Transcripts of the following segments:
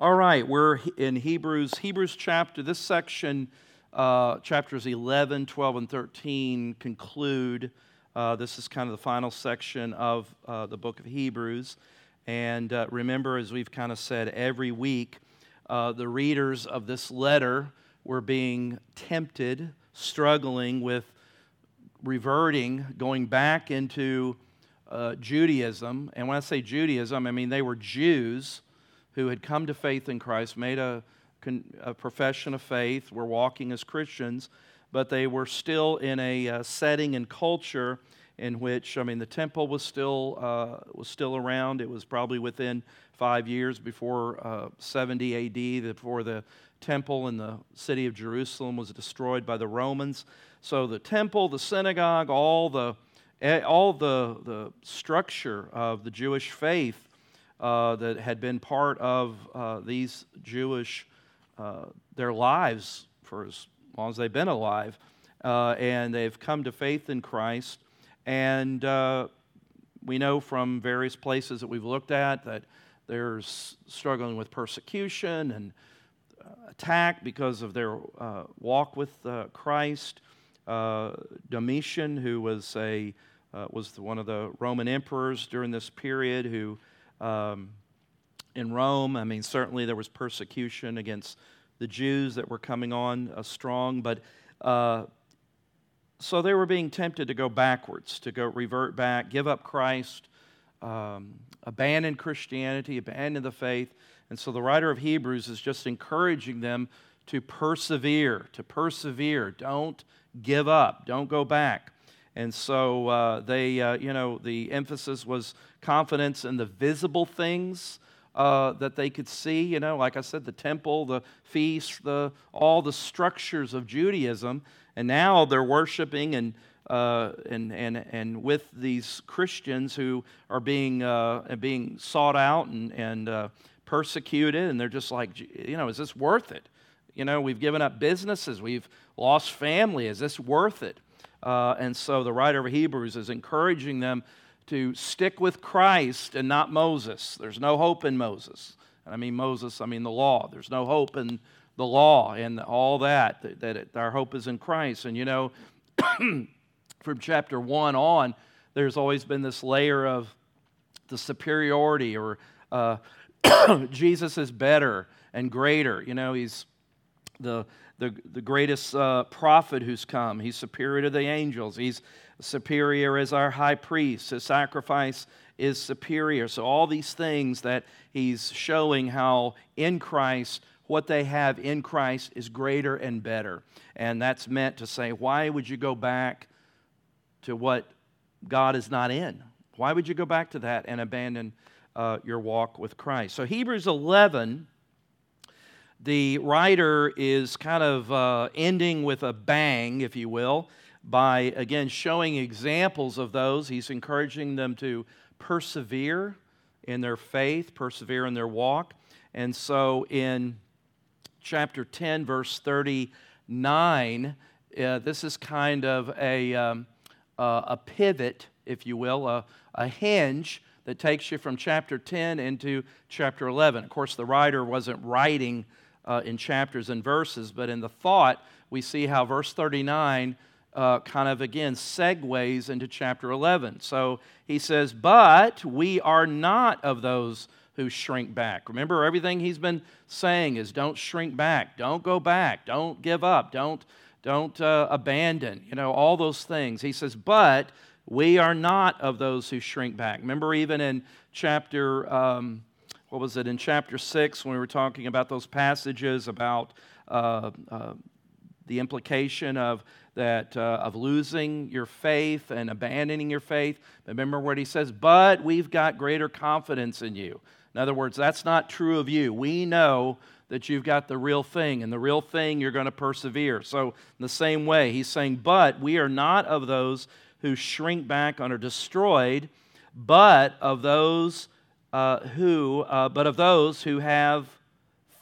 All right, we're in Hebrews, Hebrews chapter, this section, uh, chapters 11, 12, and 13 conclude. Uh, this is kind of the final section of uh, the book of Hebrews. And uh, remember, as we've kind of said every week, uh, the readers of this letter were being tempted, struggling with reverting, going back into uh, Judaism. And when I say Judaism, I mean they were Jews who had come to faith in Christ, made a, a profession of faith, were walking as Christians, but they were still in a uh, setting and culture in which, I mean, the temple was still, uh, was still around. It was probably within five years before uh, 70 AD, before the temple in the city of Jerusalem was destroyed by the Romans. So the temple, the synagogue, all the, eh, all the, the structure of the Jewish faith uh, that had been part of uh, these Jewish, uh, their lives for as long as they've been alive. Uh, and they've come to faith in Christ. And uh, we know from various places that we've looked at that there's struggling with persecution and attack because of their walk with Christ. Domitian, who was a was one of the Roman emperors during this period, who um, in Rome, I mean, certainly there was persecution against the Jews that were coming on uh, strong, but uh, so they were being tempted to go backwards, to go revert back, give up Christ, um, abandon Christianity, abandon the faith. And so the writer of Hebrews is just encouraging them to persevere, to persevere. Don't give up, don't go back. And so uh, they, uh, you know, the emphasis was confidence in the visible things uh, that they could see. You know, like I said, the temple, the feast, the, all the structures of Judaism. And now they're worshiping and, uh, and, and, and with these Christians who are being, uh, being sought out and, and uh, persecuted. And they're just like, you know, is this worth it? You know, we've given up businesses, we've lost family. Is this worth it? Uh, and so the writer of Hebrews is encouraging them to stick with Christ and not Moses. There's no hope in Moses. And I mean Moses, I mean the law. There's no hope in the law and all that, that, that it, our hope is in Christ. And you know, from chapter 1 on, there's always been this layer of the superiority or uh, Jesus is better and greater. You know, he's the the, the greatest uh, prophet who's come. He's superior to the angels. He's superior as our high priest. His sacrifice is superior. So, all these things that he's showing how in Christ, what they have in Christ is greater and better. And that's meant to say, why would you go back to what God is not in? Why would you go back to that and abandon uh, your walk with Christ? So, Hebrews 11 the writer is kind of uh, ending with a bang, if you will, by again showing examples of those. He's encouraging them to persevere in their faith, persevere in their walk. And so in chapter 10, verse 39, uh, this is kind of a, um, uh, a pivot, if you will, a, a hinge that takes you from chapter 10 into chapter 11. Of course, the writer wasn't writing uh, in chapters and verses, but in the thought, we see how verse 39 uh, kind of again segues into chapter 11. So he says, But we are not of those who shrink back. Remember, everything he's been saying is don't shrink back, don't go back, don't give up, don't, don't uh, abandon, you know, all those things. He says, But we are not of those who shrink back. Remember, even in chapter. Um, what was it, in chapter 6 when we were talking about those passages about uh, uh, the implication of that uh, of losing your faith and abandoning your faith. Remember what he says, but we've got greater confidence in you. In other words, that's not true of you. We know that you've got the real thing, and the real thing you're going to persevere. So, in the same way, he's saying, but we are not of those who shrink back and are destroyed, but of those uh, who, uh, but of those who have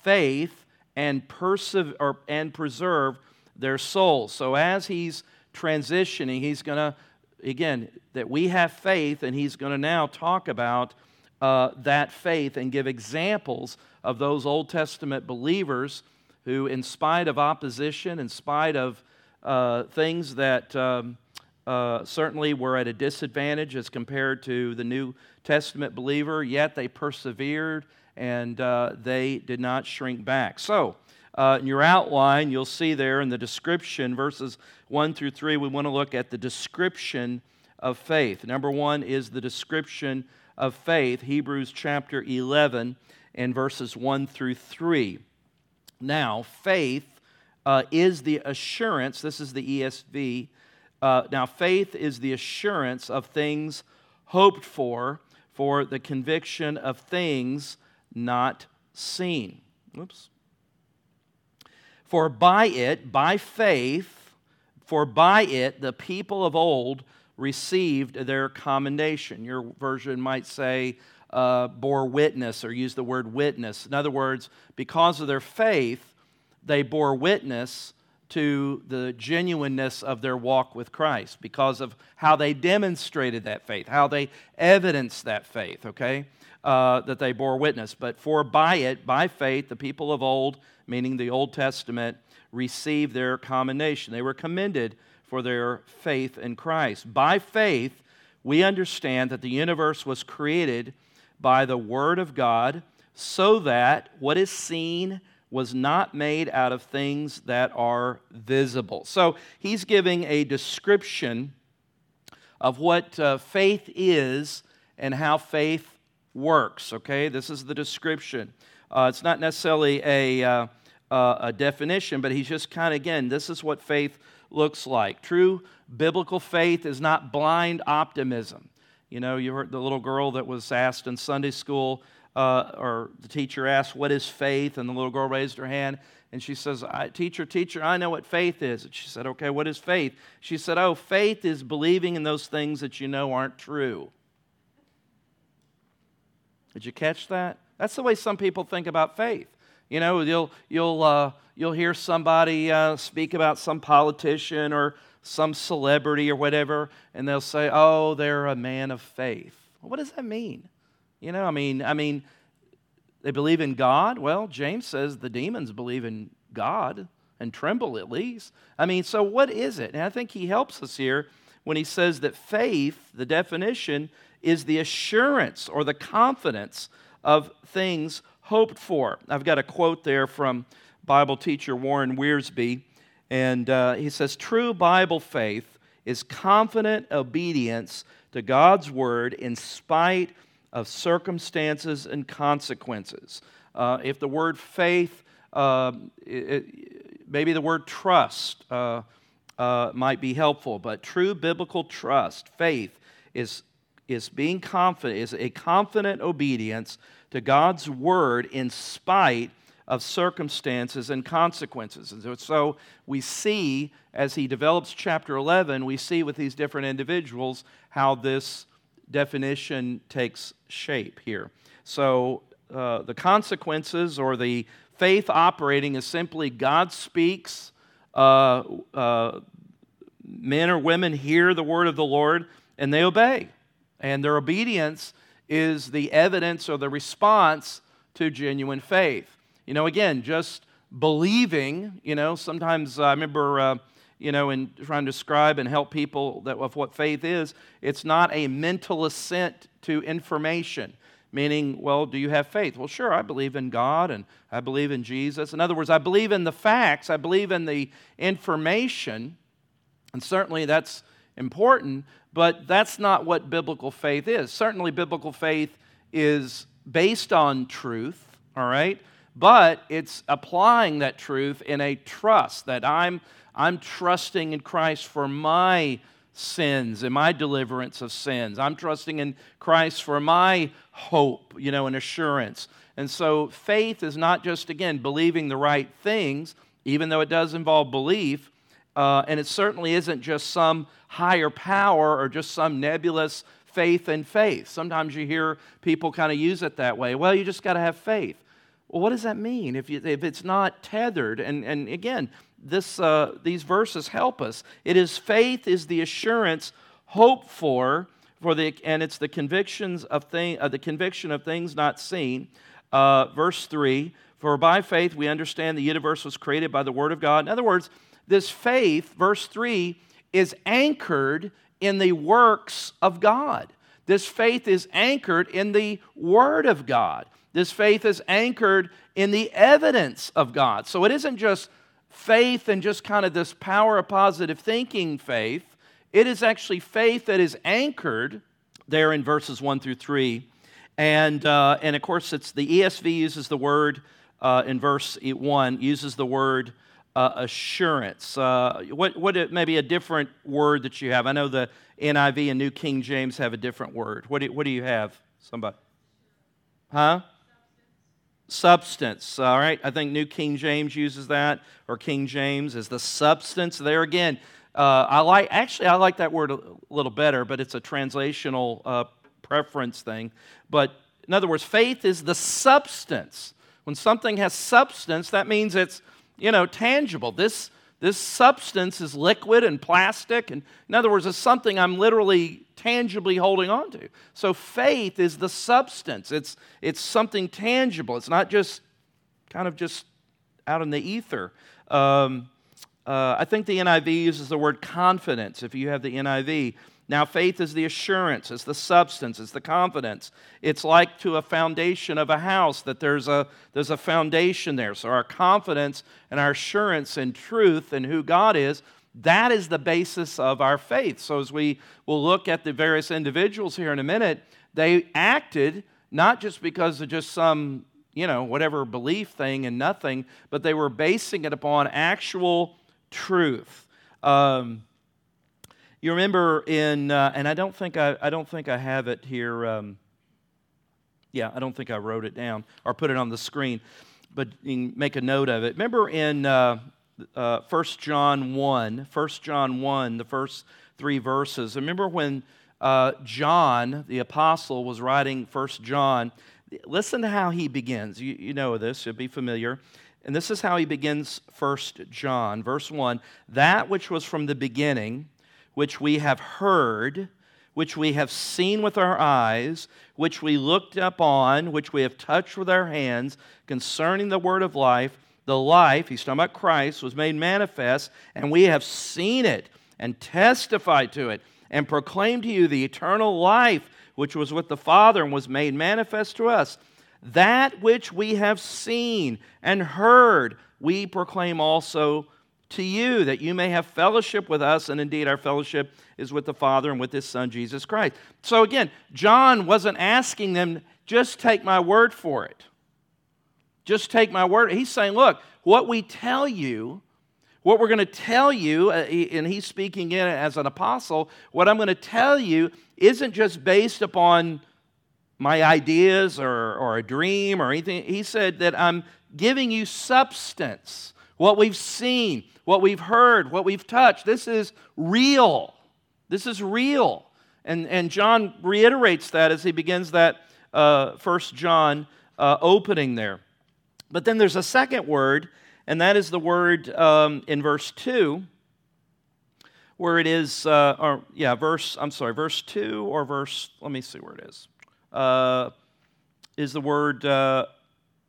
faith and, persev- or, and preserve their souls. So as he's transitioning, he's going to, again, that we have faith, and he's going to now talk about uh, that faith and give examples of those Old Testament believers who, in spite of opposition, in spite of uh, things that um, uh, certainly were at a disadvantage as compared to the New Testament believer, yet they persevered and uh, they did not shrink back. So, uh, in your outline, you'll see there in the description, verses 1 through 3, we want to look at the description of faith. Number one is the description of faith, Hebrews chapter 11 and verses 1 through 3. Now, faith uh, is the assurance, this is the ESV. Uh, now, faith is the assurance of things hoped for, for the conviction of things not seen. Oops. For by it, by faith, for by it the people of old received their commendation. Your version might say, uh, bore witness or use the word witness. In other words, because of their faith, they bore witness to the genuineness of their walk with Christ because of how they demonstrated that faith, how they evidenced that faith, okay? Uh, that they bore witness. But for by it, by faith, the people of old, meaning the Old Testament, received their commendation. They were commended for their faith in Christ. By faith, we understand that the universe was created by the Word of God so that what is seen was not made out of things that are visible. So he's giving a description of what uh, faith is and how faith works. Okay, this is the description. Uh, it's not necessarily a, uh, uh a definition, but he's just kind of, again, this is what faith looks like. True biblical faith is not blind optimism. You know, you heard the little girl that was asked in Sunday school, uh, or the teacher asked, What is faith? And the little girl raised her hand and she says, Teacher, teacher, I know what faith is. And she said, Okay, what is faith? She said, Oh, faith is believing in those things that you know aren't true. Did you catch that? That's the way some people think about faith. You know, you'll, you'll, uh, you'll hear somebody uh, speak about some politician or some celebrity or whatever, and they'll say, "Oh, they're a man of faith." What does that mean? You know, I mean, I mean, they believe in God. Well, James says the demons believe in God and tremble at least. I mean, so what is it? And I think he helps us here when he says that faith, the definition, is the assurance or the confidence of things hoped for. I've got a quote there from Bible teacher Warren Wiersbe. And uh, he says, True Bible faith is confident obedience to God's word in spite of circumstances and consequences. Uh, if the word faith, uh, it, maybe the word trust uh, uh, might be helpful, but true biblical trust, faith, is, is being confident, is a confident obedience to God's word in spite of circumstances and consequences. And so we see, as he develops chapter 11, we see with these different individuals how this definition takes shape here. So uh, the consequences or the faith operating is simply God speaks, uh, uh, men or women hear the word of the Lord, and they obey. And their obedience is the evidence or the response to genuine faith. You know, again, just believing, you know, sometimes I remember, uh, you know, in trying to describe and help people that, of what faith is, it's not a mental assent to information. Meaning, well, do you have faith? Well, sure, I believe in God and I believe in Jesus. In other words, I believe in the facts, I believe in the information, and certainly that's important, but that's not what biblical faith is. Certainly, biblical faith is based on truth, all right? but it's applying that truth in a trust that I'm, I'm trusting in Christ for my sins and my deliverance of sins. I'm trusting in Christ for my hope, you know, and assurance. And so faith is not just, again, believing the right things, even though it does involve belief. Uh, and it certainly isn't just some higher power or just some nebulous faith in faith. Sometimes you hear people kind of use it that way. Well, you just got to have faith. Well, what does that mean if, you, if it's not tethered? And, and again, this, uh, these verses help us. It is faith is the assurance hoped for, for the and it's the convictions of thing, uh, the conviction of things not seen. Uh, verse three: For by faith we understand the universe was created by the word of God. In other words, this faith, verse three, is anchored in the works of God. This faith is anchored in the word of God. This faith is anchored in the evidence of God. So it isn't just faith and just kind of this power of positive thinking faith. It is actually faith that is anchored there in verses 1 through 3. And, uh, and of course, it's the ESV uses the word uh, in verse 1, uses the word uh, assurance. Uh, what, what maybe a different word that you have? I know the NIV and New King James have a different word. What do, what do you have? Somebody? Huh? Substance. All right, I think New King James uses that, or King James is the substance. There again, uh, I like actually I like that word a little better, but it's a translational uh, preference thing. But in other words, faith is the substance. When something has substance, that means it's you know tangible. This this substance is liquid and plastic, and in other words, it's something I'm literally tangibly holding on to. So faith is the substance. It's it's something tangible. It's not just kind of just out in the ether. Um, uh, I think the NIV uses the word confidence if you have the NIV. Now, faith is the assurance, it's the substance, it's the confidence. It's like to a foundation of a house that there's a, there's a foundation there. So, our confidence and our assurance in truth and who God is, that is the basis of our faith. So, as we will look at the various individuals here in a minute, they acted not just because of just some, you know, whatever belief thing and nothing, but they were basing it upon actual truth. Um, you remember in, uh, and I don't think I, I don't think I have it here. Um, yeah, I don't think I wrote it down or put it on the screen, but make a note of it. Remember in uh, uh, 1 John 1, 1 John 1, the first three verses. Remember when uh, John, the apostle, was writing 1 John. Listen to how he begins. You, you know this, you'll be familiar. And this is how he begins First John, verse 1 That which was from the beginning, which we have heard, which we have seen with our eyes, which we looked upon, which we have touched with our hands, concerning the word of life, the life, he's talking about Christ, was made manifest, and we have seen it and testified to it and proclaimed to you the eternal life which was with the Father and was made manifest to us. That which we have seen and heard, we proclaim also to you, that you may have fellowship with us, and indeed our fellowship is with the Father and with His Son, Jesus Christ. So again, John wasn't asking them, just take my word for it. Just take my word. He's saying, look, what we tell you, what we're going to tell you, uh, and he's speaking in as an apostle, what I'm going to tell you isn't just based upon my ideas or, or a dream or anything. He said that I'm giving you substance, what we've seen, what we've heard, what we've touched. This is real. This is real. And, and John reiterates that as he begins that uh, first John uh, opening there. But then there's a second word, and that is the word um, in verse 2 where it is, uh, or yeah, verse, I'm sorry, verse 2 or verse, let me see where it is uh, is the word, uh,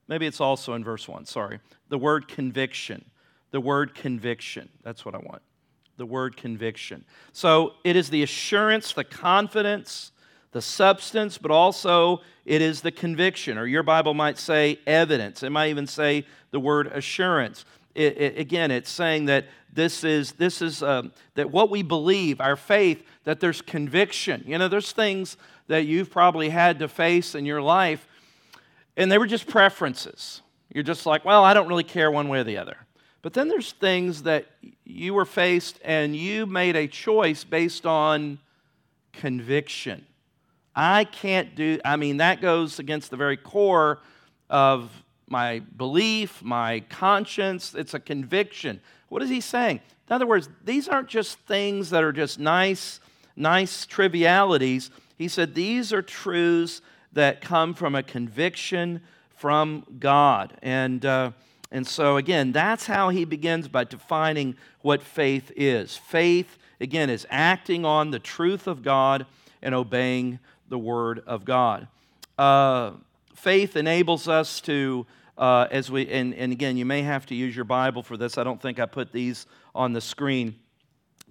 maybe it's also in verse 1, sorry. The word conviction. The word conviction. That's what I want. The word conviction. So it is the assurance, the confidence, the substance, but also it is the conviction, or your Bible might say evidence. It might even say the word assurance. It, it, again, it's saying that this is this is um, that what we believe, our faith, that there's conviction. You know, there's things that you've probably had to face in your life, and they were just preferences. You're just like, well, I don't really care one way or the other. But then there's things that you were faced and you made a choice based on conviction. I can't do, I mean, that goes against the very core of my belief, my conscience. It's a conviction. What is he saying? In other words, these aren't just things that are just nice, nice trivialities. He said these are truths that come from a conviction from God. And, uh, and so, again, that's how he begins by defining what faith is. Faith, again, is acting on the truth of God and obeying the Word of God. Uh, faith enables us to, uh, as we, and, and again, you may have to use your Bible for this. I don't think I put these on the screen.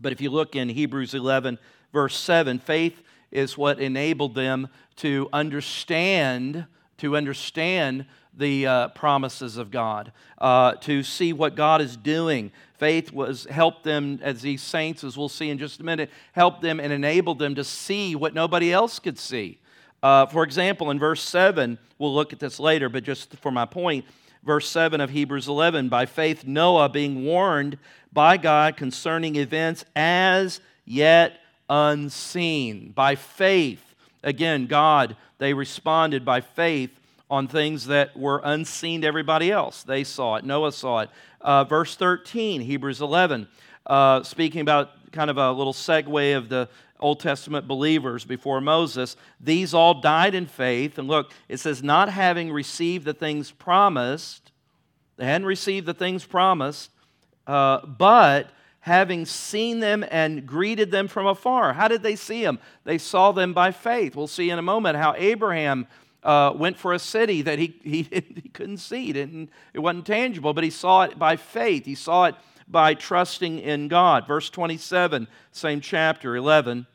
But if you look in Hebrews 11, verse 7, faith is what enabled them to understand, to understand the uh, promises of God, uh, to see what God is doing. Faith was helped them, as these saints, as we'll see in just a minute, helped them and enabled them to see what nobody else could see. Uh, for example, in verse 7, we'll look at this later, but just for my point, verse 7 of Hebrews 11, by faith, Noah, being warned by God concerning events as yet unseen. By faith, again, God, they responded by faith on things that were unseen to everybody else. They saw it, Noah saw it. Uh, verse 13, Hebrews 11, uh, speaking about kind of a little segue of the Old Testament believers before Moses, these all died in faith. And look, it says, not having received the things promised, they hadn't received the things promised, uh, but having seen them and greeted them from afar. How did they see them? They saw them by faith. We'll see in a moment how Abraham uh, went for a city that he, he, he couldn't see. Didn't, it wasn't tangible, but he saw it by faith. He saw it by trusting in God. Verse 27, same chapter 11,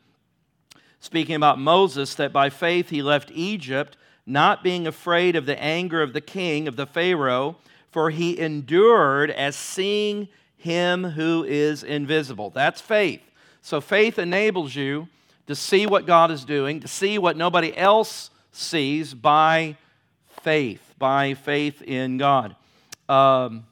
speaking about Moses, that by faith he left Egypt, not being afraid of the anger of the king, of the Pharaoh, for he endured as seeing him who is invisible. That's faith. So faith enables you to see what God is doing, to see what nobody else sees by faith, by faith in God. Um,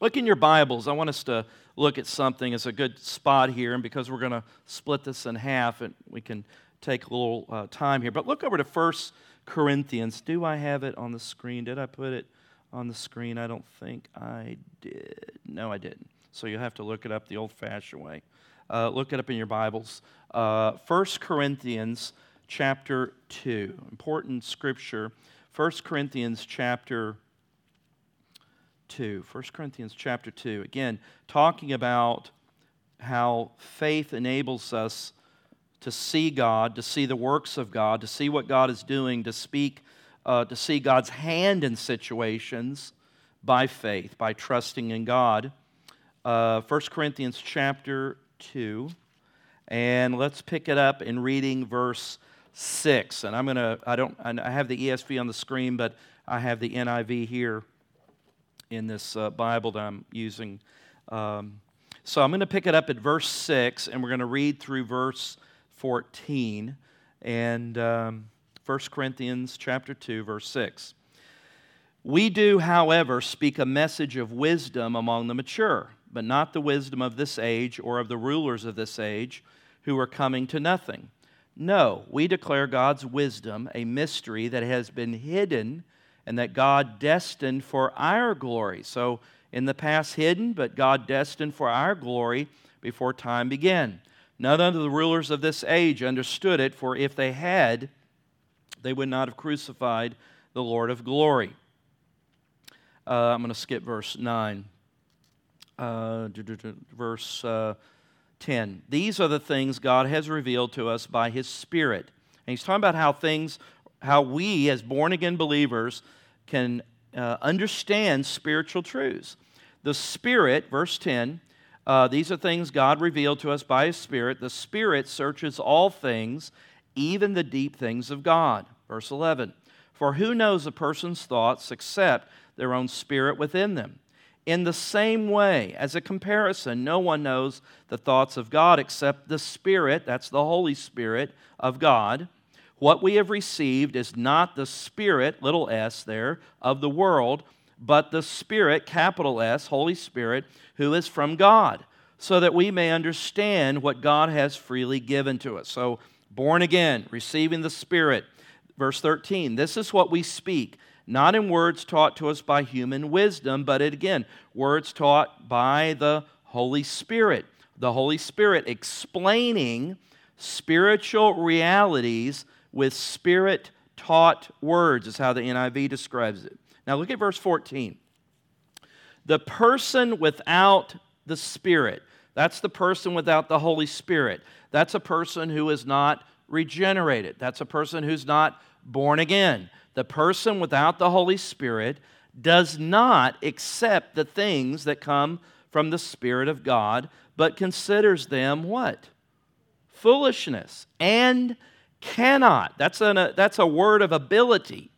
look in your Bibles. I want us to look at something. It's a good spot here, and because we're going to split this in half, and we can take a little uh, time here. But look over to First Corinthians. Do I have it on the screen? Did I put it? On the screen? I don't think I did. No, I didn't. So you'll have to look it up the old fashioned way. Uh, look it up in your Bibles. Uh, 1 Corinthians chapter 2. Important scripture. 1 Corinthians chapter 2. 1 Corinthians chapter 2. Again, talking about how faith enables us to see God, to see the works of God, to see what God is doing, to speak uh, to see God's hand in situations by faith, by trusting in God. Uh, 1 Corinthians chapter 2, and let's pick it up in reading verse 6. And I'm going to, I don't, I have the ESV on the screen, but I have the NIV here in this uh, Bible that I'm using. Um, so I'm going to pick it up at verse 6, and we're going to read through verse 14. And. Um, 1 Corinthians chapter 2 verse 6. We do, however, speak a message of wisdom among the mature, but not the wisdom of this age or of the rulers of this age who are coming to nothing. No, we declare God's wisdom, a mystery that has been hidden and that God destined for our glory. So, in the past, hidden, but God destined for our glory before time began. None of the rulers of this age understood it, for if they had, they would not have crucified the Lord of glory. Uh, I'm going to skip verse 9. Uh, verse uh, 10. These are the things God has revealed to us by His Spirit. And He's talking about how things, how we as born again believers can uh, understand spiritual truths. The Spirit, verse 10, uh, these are things God revealed to us by His Spirit. The Spirit searches all things even the deep things of God. Verse 11 For who knows a person's thoughts except their own spirit within them? In the same way, as a comparison, no one knows the thoughts of God except the Spirit, that's the Holy Spirit of God. What we have received is not the Spirit, little s there, of the world, but the Spirit, capital S, Holy Spirit, who is from God, so that we may understand what God has freely given to us. So born again, receiving the Spirit. Verse 13, this is what we speak, not in words taught to us by human wisdom, but again, words taught by the Holy Spirit. The Holy Spirit explaining spiritual realities with spirit taught words, is how the NIV describes it. Now look at verse 14. The person without the Spirit, that's the person without the Holy Spirit. That's a person who is not regenerated. That's a person who's not born again. The person without the Holy Spirit does not accept the things that come from the Spirit of God, but considers them what? Foolishness. And cannot, that's, an, a, that's a word of ability,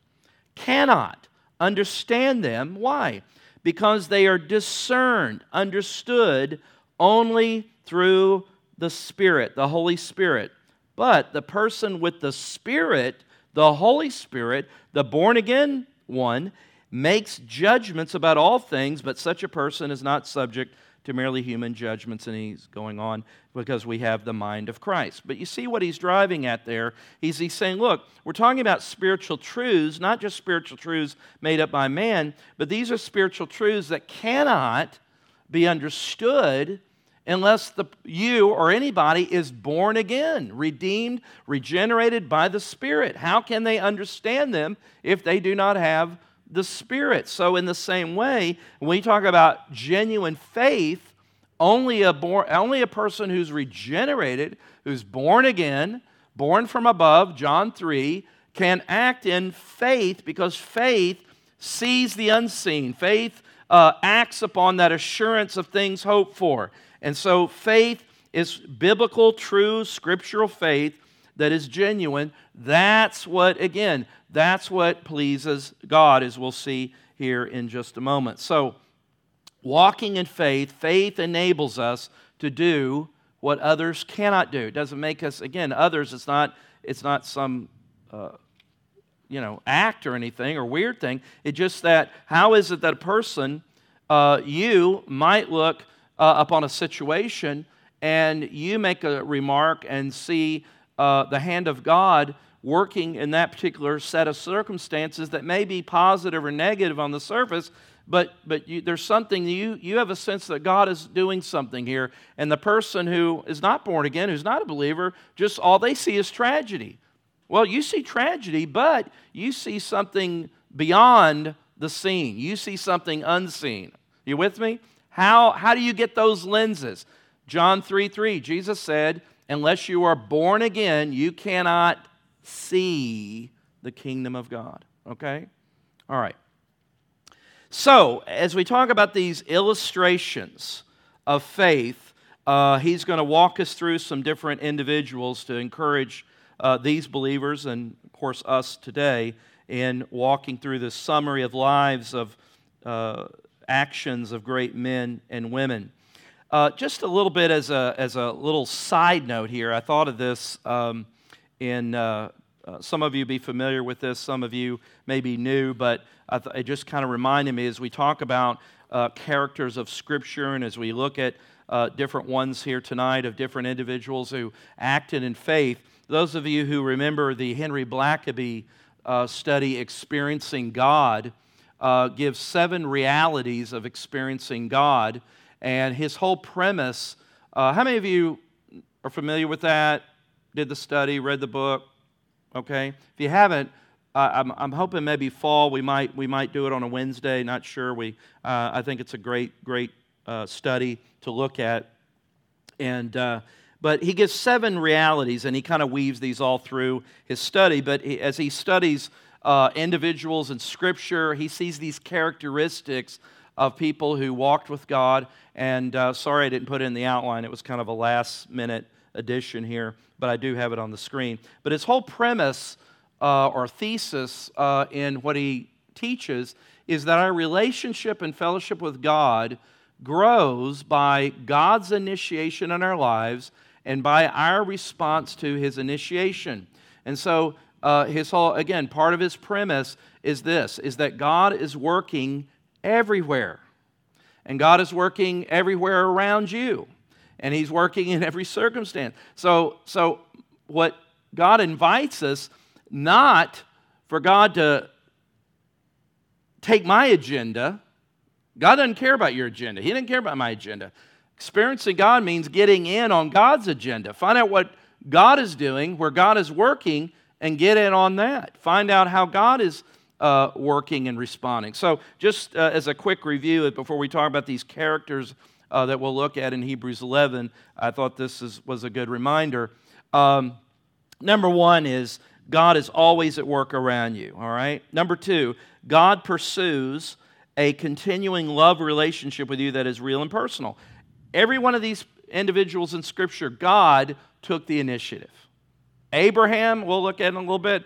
cannot understand them. Why? Because they are discerned, understood only through the Spirit, the Holy Spirit. But the person with the Spirit, the Holy Spirit, the born again one, makes judgments about all things, but such a person is not subject to merely human judgments, and he's going on because we have the mind of Christ. But you see what he's driving at there? He's, he's saying, look, we're talking about spiritual truths, not just spiritual truths made up by man, but these are spiritual truths that cannot be understood unless the, you or anybody is born again, redeemed, regenerated by the Spirit. How can they understand them if they do not have the Spirit. So, in the same way, when we talk about genuine faith, only a, born, only a person who's regenerated, who's born again, born from above, John 3, can act in faith because faith sees the unseen. Faith uh, acts upon that assurance of things hoped for. And so, faith is biblical, true, scriptural faith that is genuine. That's what, again, that's what pleases God, as we'll see here in just a moment. So, walking in faith, faith enables us to do what others cannot do. It doesn't make us, again, others, it's not, it's not some. Uh, you know, act or anything or weird thing. It's just that how is it that a person, uh, you might look uh, upon a situation and you make a remark and see uh, the hand of God working in that particular set of circumstances that may be positive or negative on the surface, but, but you, there's something, you, you have a sense that God is doing something here. And the person who is not born again, who's not a believer, just all they see is tragedy. Well, you see tragedy, but you see something beyond the scene. You see something unseen. You with me? How, how do you get those lenses? John 3 3, Jesus said, Unless you are born again, you cannot see the kingdom of God. Okay? All right. So, as we talk about these illustrations of faith, uh, he's going to walk us through some different individuals to encourage uh, these believers and, of course, us today in walking through this summary of lives of uh, actions of great men and women. Uh, just a little bit as a, as a little side note here, I thought of this um, in uh, uh, some of you be familiar with this, some of you may be new, but th- it just kind of reminded me as we talk about uh, characters of Scripture and as we look at uh, different ones here tonight of different individuals who acted in faith. Those of you who remember the Henry Blackaby uh, study, Experiencing God, uh, gives seven realities of experiencing God. And his whole premise uh, how many of you are familiar with that? Did the study, read the book? Okay? If you haven't, uh, I'm, I'm hoping maybe fall we might, we might do it on a Wednesday, not sure. We, uh, I think it's a great, great uh, study to look at. And, uh, but he gives seven realities, and he kind of weaves these all through his study. But he, as he studies uh, individuals in Scripture, he sees these characteristics of people who walked with God. And uh, sorry I didn't put it in the outline, it was kind of a last minute addition here, but I do have it on the screen. But his whole premise uh, or thesis uh, in what he teaches is that our relationship and fellowship with God grows by God's initiation in our lives and by our response to his initiation. And so, uh, his whole, again, part of his premise is this is that God is working everywhere. And God is working everywhere around you. And He's working in every circumstance. So, so what God invites us, not for God to take my agenda. God doesn't care about your agenda. He didn't care about my agenda. Experiencing God means getting in on God's agenda. Find out what God is doing, where God is working, and get in on that. Find out how God is uh, working and responding. So, just uh, as a quick review before we talk about these characters uh, that we'll look at in Hebrews 11, I thought this is, was a good reminder. Um, Number one is God is always at work around you, all right? Number two, God pursues a continuing love relationship with you that is real and personal. Every one of these individuals in Scripture, God took the initiative. Abraham, we'll look at in a little bit,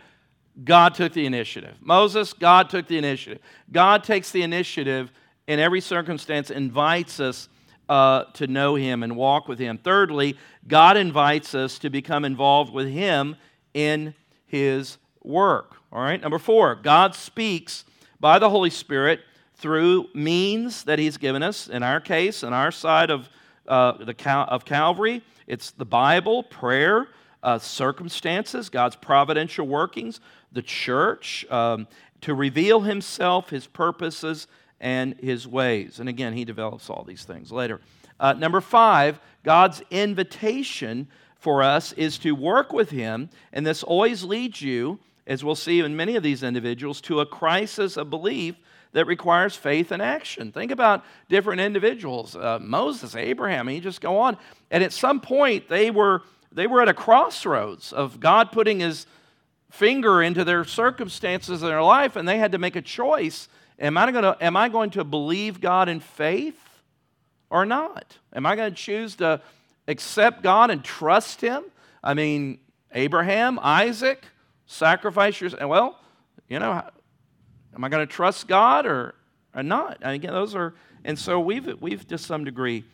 God took the initiative. Moses, God took the initiative. God takes the initiative in every circumstance, invites us uh, to know Him and walk with Him. Thirdly, God invites us to become involved with Him in His work. All right, number four, God speaks by the Holy Spirit through means that He's given us. In our case, in our side of, uh, the Cal- of Calvary, it's the Bible, prayer, uh, circumstances, God's providential workings, the church, um, to reveal Himself, His purposes, and His ways. And again, He develops all these things later. Uh, number five, God's invitation for us is to work with Him, and this always leads you, as we'll see in many of these individuals, to a crisis of belief that requires faith and action. Think about different individuals uh, Moses, Abraham, and you just go on. And at some point, they were, they were at a crossroads of God putting his finger into their circumstances in their life, and they had to make a choice. Am I, gonna, am I going to believe God in faith or not? Am I going to choose to accept God and trust Him? I mean, Abraham, Isaac, sacrifice your. Well, you know, Am I going to trust God or, or not? And again, those are, and so we've, we've to some degree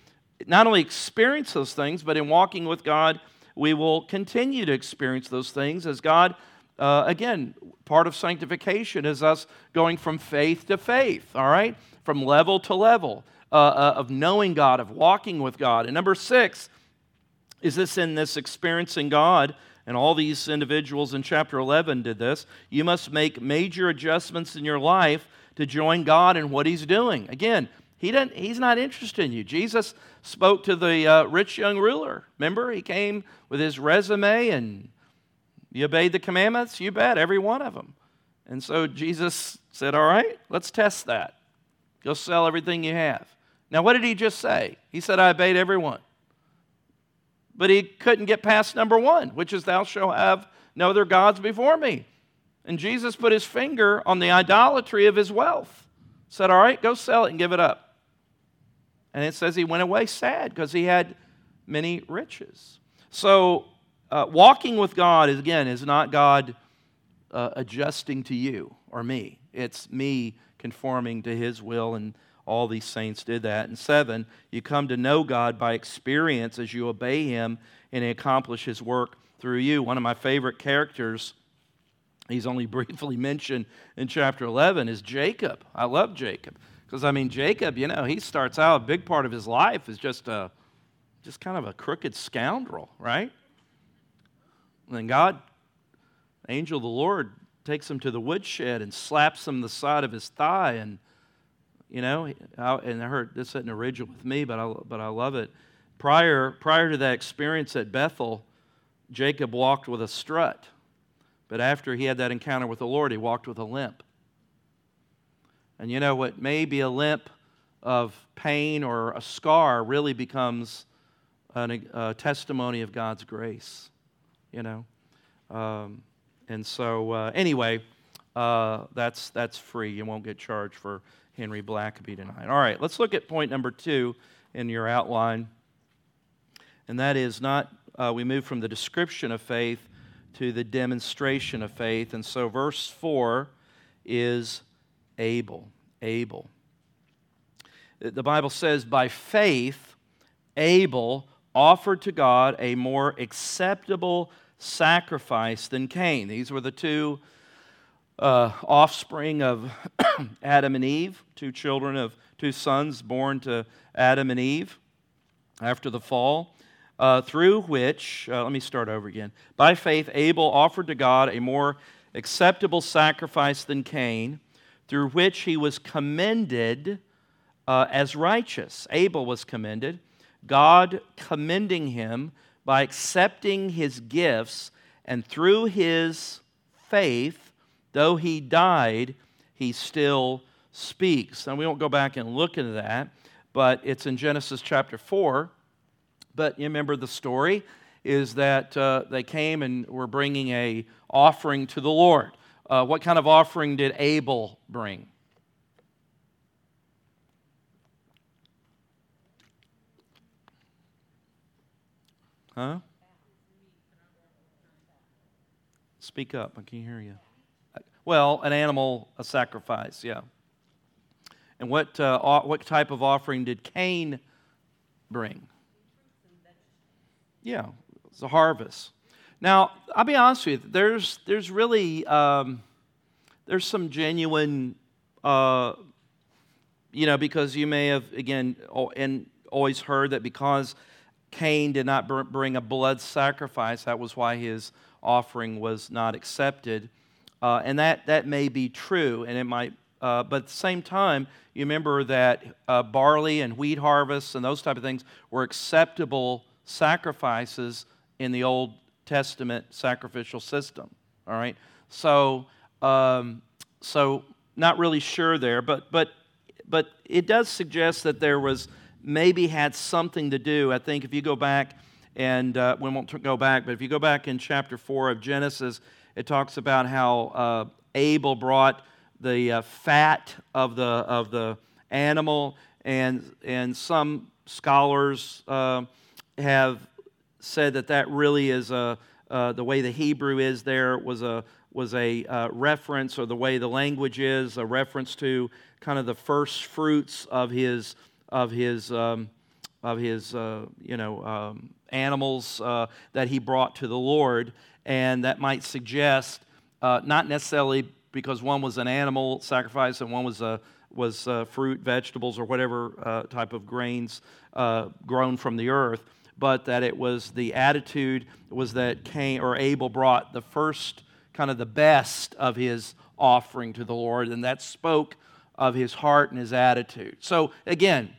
not only experienced those things, but in walking with God, we will continue to experience those things as God, uh, again, part of sanctification is us going from faith to faith, all right? From level to level uh, uh, of knowing God, of walking with God. And number six is this in this experiencing God and all these individuals in chapter 11 did this, you must make major adjustments in your life to join God in what He's doing. Again, he didn't, He's not interested in you. Jesus spoke to the uh, rich young ruler. Remember, he came with his resume and you obeyed the commandments? You bet, every one of them. And so Jesus said, All right, let's test that. Go sell everything you have. Now, what did he just say? He said, I obeyed everyone but he couldn't get past number one, which is, Thou shalt have no other gods before me. And Jesus put his finger on the idolatry of his wealth. Said, All right, go sell it and give it up. And it says he went away sad because he had many riches. So, uh, walking with God, is, again, is not God uh, adjusting to you or me. It's me conforming to his will and all these saints did that. And seven, you come to know God by experience as you obey Him and accomplish His work through you. One of my favorite characters, he's only briefly mentioned in chapter 11, is Jacob. I love Jacob. Because, I mean, Jacob, you know, he starts out, a big part of his life is just a, just kind of a crooked scoundrel, right? And then God, angel of the Lord, takes him to the woodshed and slaps him the side of his thigh and you know, I, and I heard this isn't original with me, but I, but I love it. Prior, prior to that experience at Bethel, Jacob walked with a strut. But after he had that encounter with the Lord, he walked with a limp. And you know what may be a limp of pain or a scar really becomes an, a testimony of God's grace, you know. Um, and so, uh, anyway, uh, that's, that's free. You won't get charged for Henry Blackaby tonight. All right, let's look at point number two in your outline. And that is not, uh, we move from the description of faith to the demonstration of faith. And so, verse 4 is Abel. Abel. The Bible says, by faith, Abel offered to God a more acceptable sacrifice than Cain. These were the two uh, offspring of Adam and Eve, two children of two sons born to Adam and Eve after the fall, uh, through which, uh, let me start over again. By faith, Abel offered to God a more acceptable sacrifice than Cain, through which he was commended uh, as righteous. Abel was commended, God commending him by accepting his gifts, and through his faith, Though he died, he still speaks. Now, we won't go back and look into that, but it's in Genesis chapter 4. But you remember the story? is that uh, they came and were bringing a offering to the Lord. Uh, what kind of offering did Abel bring? Huh? Speak up. I can't hear you. Well, an animal, a sacrifice, yeah. And what, uh, what type of offering did Cain bring? Yeah, it's a harvest. Now, I'll be honest with you. There's there's really um, there's some genuine, uh, you know, because you may have again and always heard that because Cain did not bring a blood sacrifice, that was why his offering was not accepted, uh, and that that may be true, and it might. Uh, but at the same time, you remember that uh, barley and wheat harvests and those type of things were acceptable sacrifices in the Old Testament sacrificial system. All right, so um, so not really sure there, but but but it does suggest that there was maybe had something to do. I think if you go back and uh, we won't go back, but if you go back in chapter four of Genesis, it talks about how uh, Abel brought the uh, fat of the of the animal, and and some scholars uh, have said that that really is a, uh, the way the Hebrew is there was a, was a uh, reference, or the way the language is, a reference to kind of the first fruits of his, of his, um, of his uh, you know, um, animals uh, that he brought to the Lord. And that might suggest, uh, not necessarily because one was an animal sacrifice and one was a was uh, fruit, vegetables, or whatever uh, type of grains uh, grown from the earth, but that it was the attitude was that Cain or Abel brought the first kind of the best of his offering to the Lord, and that spoke of his heart and his attitude. So again,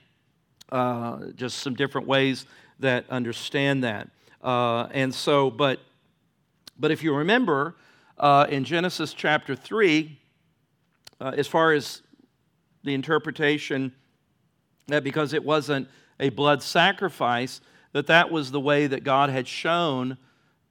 uh, just some different ways that understand that. Uh, and so, but but if you remember uh, in Genesis chapter three, uh, as far as the interpretation that because it wasn't a blood sacrifice, that that was the way that God had shown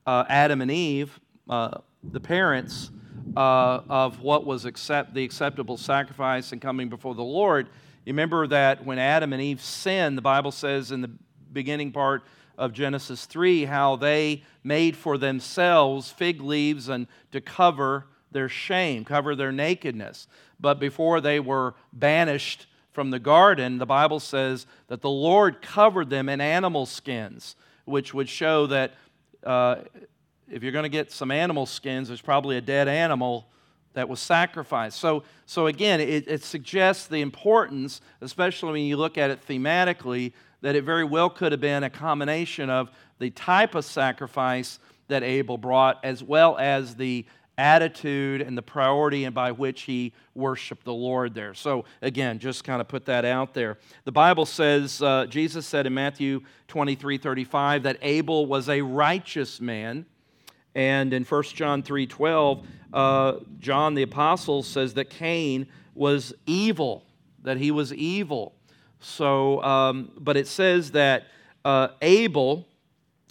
uh, Adam and Eve, uh, the parents, uh, of what was accept, the acceptable sacrifice and coming before the Lord. You remember that when Adam and Eve sinned, the Bible says in the beginning part of Genesis 3 how they made for themselves fig leaves and to cover their shame, cover their nakedness. But before they were banished from the garden, the Bible says that the Lord covered them in animal skins, which would show that uh, if you're going to get some animal skins, there's probably a dead animal that was sacrificed. So, so again, it, it suggests the importance, especially when you look at it thematically, that it very well could have been a combination of the type of sacrifice that Abel brought as well as the attitude and the priority and by which he worshiped the Lord there. So, again, just kind of put that out there. The Bible says, uh, Jesus said in Matthew 23 35, that Abel was a righteous man. And in 1 John 3 12, uh, John the Apostle says that Cain was evil, that he was evil. So, um, but it says that uh, Abel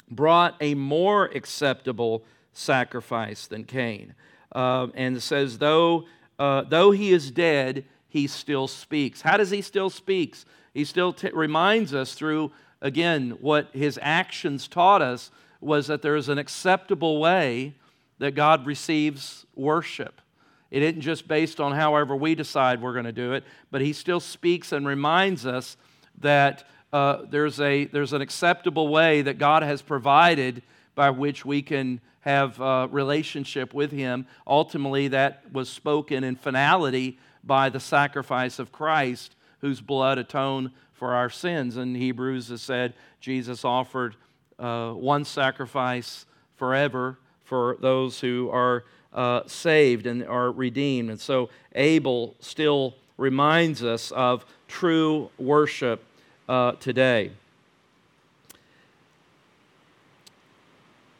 brought a more acceptable sacrifice than Cain. Uh, and it says, though, uh, though he is dead, he still speaks. How does he still speaks? He still t- reminds us through, again, what his actions taught us was that there is an acceptable way that God receives worship. It isn't just based on however we decide we're going to do it, but he still speaks and reminds us that uh, there's, a, there's an acceptable way that God has provided by which we can have a relationship with him. Ultimately, that was spoken in finality by the sacrifice of Christ, whose blood atoned for our sins. And Hebrews has said Jesus offered uh, one sacrifice forever for those who are uh, saved and are redeemed. And so Abel still reminds us of true worship uh, today.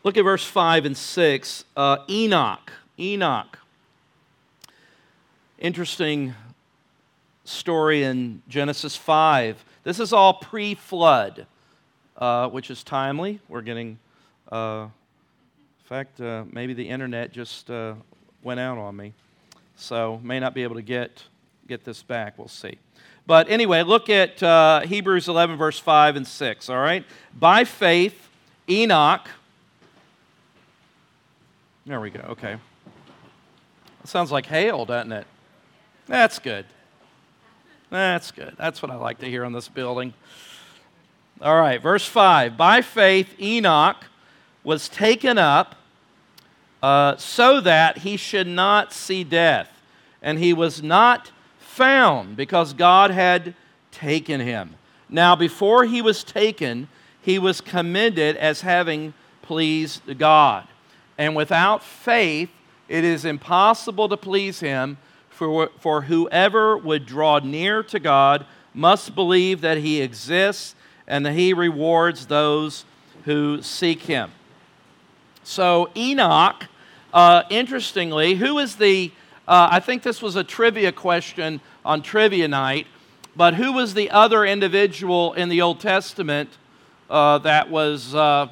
Look at verse 5 and 6. Uh, Enoch. Enoch. Interesting story in Genesis 5. This is all pre flood, uh, which is timely. We're getting Uh, in fact, uh, maybe the internet just uh, went out on me. So may not be able to get, get this back. We'll see. But anyway, look at uh, Hebrews 11, verse 5 and 6, all right? By faith, Enoch. There we go, okay. Sounds like hail, doesn't it? That's good. That's good. That's what I like to hear on this building. All right, verse 5. By faith, Enoch was taken up uh, so that he should not see death. And he was not found because God had taken him. Now, before he was taken, he was commended as having pleased God. And without faith, it is impossible to please him, for, for whoever would draw near to God must believe that he exists and that he rewards those who seek him. So, Enoch, uh, interestingly, who is the, uh, I think this was a trivia question on trivia night, but who was the other individual in the Old Testament uh, that was uh,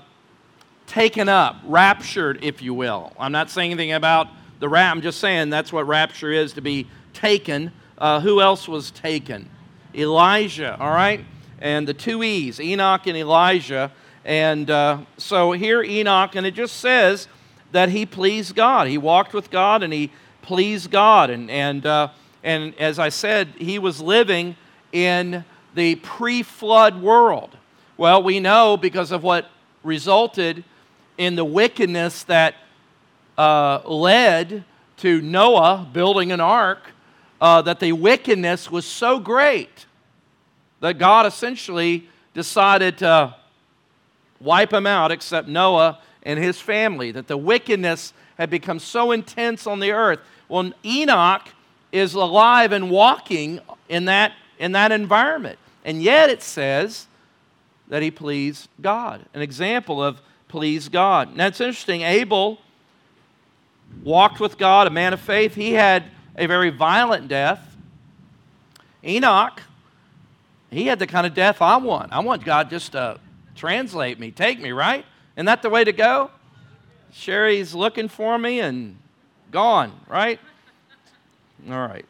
taken up, raptured, if you will? I'm not saying anything about the rap, I'm just saying that's what rapture is to be taken. Uh, who else was taken? Elijah, all right? And the two E's, Enoch and Elijah. And uh, so here, Enoch, and it just says that he pleased God. He walked with God and he pleased God. And, and, uh, and as I said, he was living in the pre flood world. Well, we know because of what resulted in the wickedness that uh, led to Noah building an ark, uh, that the wickedness was so great that God essentially decided to wipe them out except Noah and his family, that the wickedness had become so intense on the earth. Well, Enoch is alive and walking in that, in that environment. And yet it says that he pleased God, an example of please God. Now it's interesting, Abel walked with God, a man of faith. He had a very violent death. Enoch, he had the kind of death I want. I want God just to translate me, take me, right? Isn't that the way to go? Sherry's looking for me and gone, right? All right.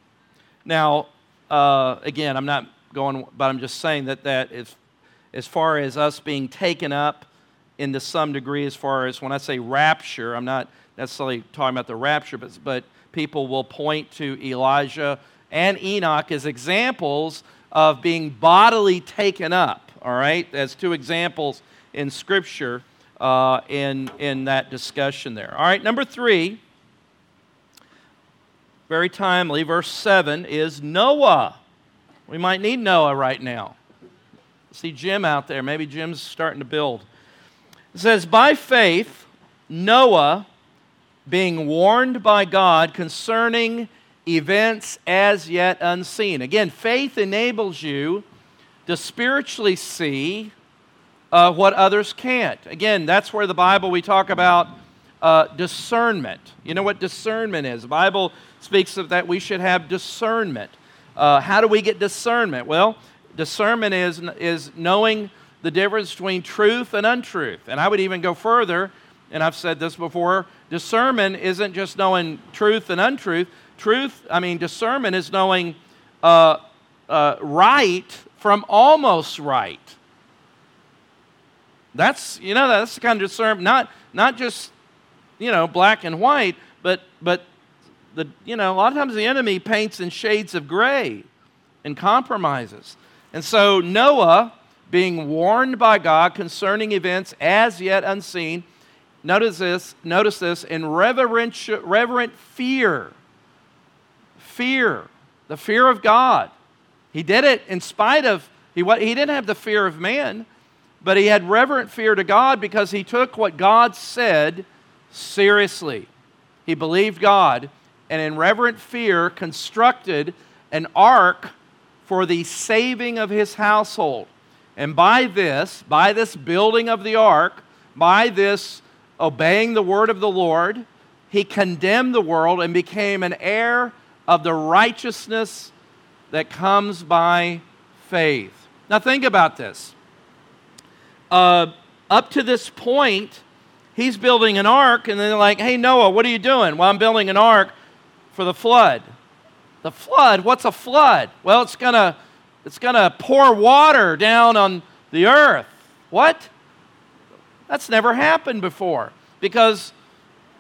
Now, uh, again, I'm not going, but I'm just saying that that is, as far as us being taken up into some degree, as far as when I say rapture, I'm not necessarily talking about the rapture, but, but people will point to Elijah and Enoch as examples of being bodily taken up, all right, as two examples in Scripture uh, in, in that discussion there. All right, number three, very timely, verse 7 is Noah. We might need Noah right now. See Jim out there. Maybe Jim's starting to build. It says, By faith, Noah, being warned by God concerning events as yet unseen. Again, faith enables you to spiritually see uh, what others can't. Again, that's where the Bible we talk about uh, discernment. You know what discernment is? The Bible speaks of that we should have discernment. Uh, how do we get discernment? Well, discernment is, is knowing the difference between truth and untruth. And I would even go further, and I've said this before discernment isn't just knowing truth and untruth. Truth, I mean, discernment is knowing uh, uh, right from almost right. That's, you know, that's the kind of discernment, not, not just, you know, black and white, but, but the, you know, a lot of times the enemy paints in shades of gray and compromises. And so Noah, being warned by God concerning events as yet unseen, notice this, notice this, in reverent, reverent fear fear, the fear of God. He did it in spite of, he, he didn't have the fear of man, but he had reverent fear to God because he took what God said seriously. He believed God and in reverent fear constructed an ark for the saving of his household. And by this, by this building of the ark, by this obeying the word of the Lord, he condemned the world and became an heir of the righteousness that comes by faith. Now, think about this. Uh, up to this point, he's building an ark, and they're like, hey, Noah, what are you doing? Well, I'm building an ark for the flood. The flood? What's a flood? Well, it's going to it's going to pour water down on the earth. What? That's never happened before because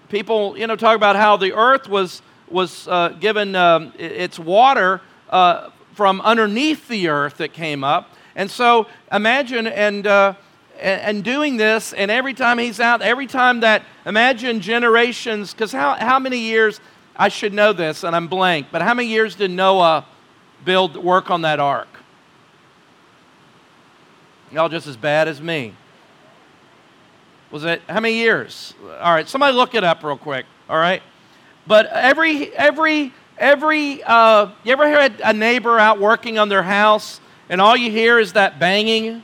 people, you know, talk about how the earth was, was uh, given um, its water uh, from underneath the earth that came up. And so imagine and, uh, and doing this, and every time he's out, every time that, imagine generations, because how, how many years, I should know this, and I'm blank, but how many years did Noah build, work on that ark? Y'all just as bad as me. Was it how many years? All right, somebody look it up real quick. All right, but every every every uh, you ever had a neighbor out working on their house and all you hear is that banging?